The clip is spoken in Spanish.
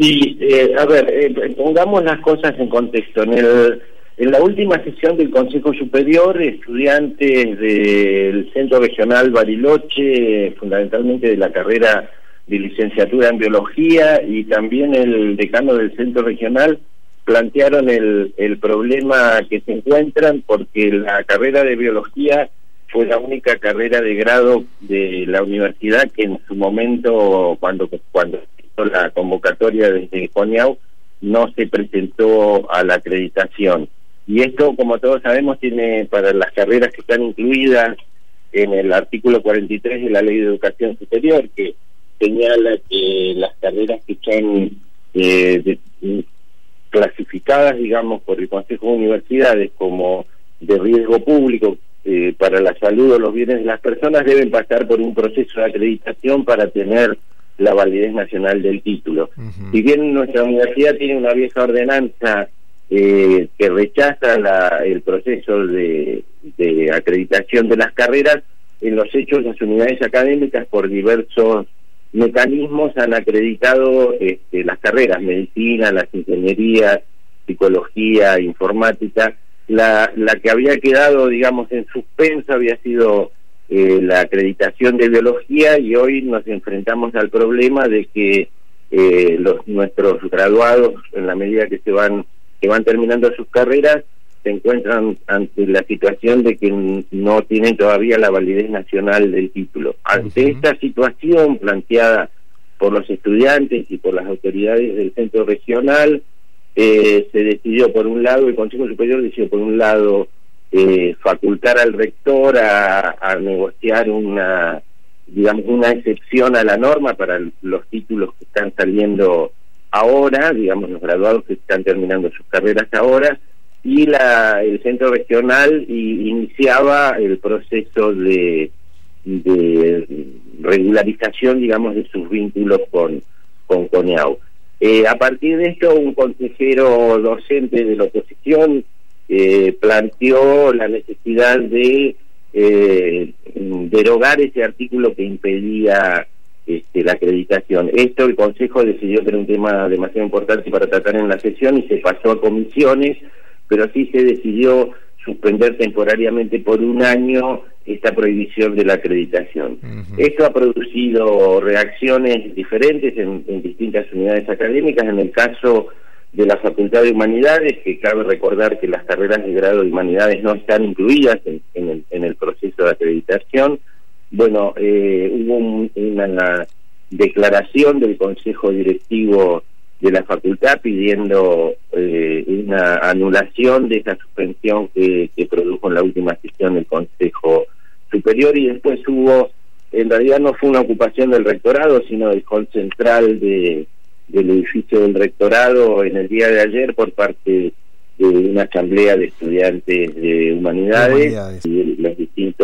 Sí, eh, a ver, eh, pongamos las cosas en contexto. En, el, en la última sesión del Consejo Superior, estudiantes del Centro Regional Bariloche, fundamentalmente de la carrera de licenciatura en Biología, y también el decano del Centro Regional, plantearon el, el problema que se encuentran porque la carrera de Biología fue la única carrera de grado de la universidad que en su momento, cuando, cuando la convocatoria desde Coniau, no se presentó a la acreditación. Y esto, como todos sabemos, tiene para las carreras que están incluidas en el artículo 43 de la Ley de Educación Superior, que señala que las carreras que son eh, clasificadas, digamos, por el Consejo de Universidades como de riesgo público eh, para la salud o los bienes de las personas deben pasar por un proceso de acreditación para tener la validez nacional del título. Si bien nuestra universidad tiene una vieja ordenanza eh, que rechaza la, el proceso de, acreditación de las carreras, en los hechos las unidades académicas por diversos mecanismos han acreditado este, las carreras, medicina, las ingenierías, psicología, informática. La, la que había quedado, digamos, en suspenso había sido eh, la acreditación de biología y hoy nos enfrentamos al problema de que eh, los nuestros graduados en la medida que se van que van terminando sus carreras se encuentran ante la situación de que no tienen todavía la validez nacional del título. Ante esta situación planteada por los estudiantes y por las autoridades del centro regional, eh, se decidió por un lado, el Consejo Superior decidió por un lado eh, facultar al rector a, negociar una digamos una excepción a la norma para los títulos que están saliendo ahora, digamos los graduados que están terminando sus carreras ahora, y la, el centro regional iniciaba el proceso de, de regularización, digamos, de sus vínculos con, con CONEAU. Eh, a partir de esto, un consejero docente de la oposición eh, planteó la necesidad de eh, derogar ese artículo que impedía este, la acreditación. Esto el Consejo decidió que era un tema demasiado importante para tratar en la sesión y se pasó a comisiones, pero sí se decidió suspender temporariamente por un año esta prohibición de la acreditación. Esto ha producido reacciones diferentes en, en distintas unidades académicas. En el caso de la Facultad de Humanidades, que cabe recordar que las carreras de grado de Humanidades no están incluidas en, el, proceso de acreditación. Bueno, eh, hubo una declaración del Consejo Directivo de la facultad pidiendo eh, una anulación de esa suspensión que, que produjo en la última sesión el Consejo Superior y después hubo, en realidad no fue una ocupación del rectorado, sino del hall central de del edificio del rectorado en el día de ayer por parte de una asamblea de estudiantes de humanidades, y los distintos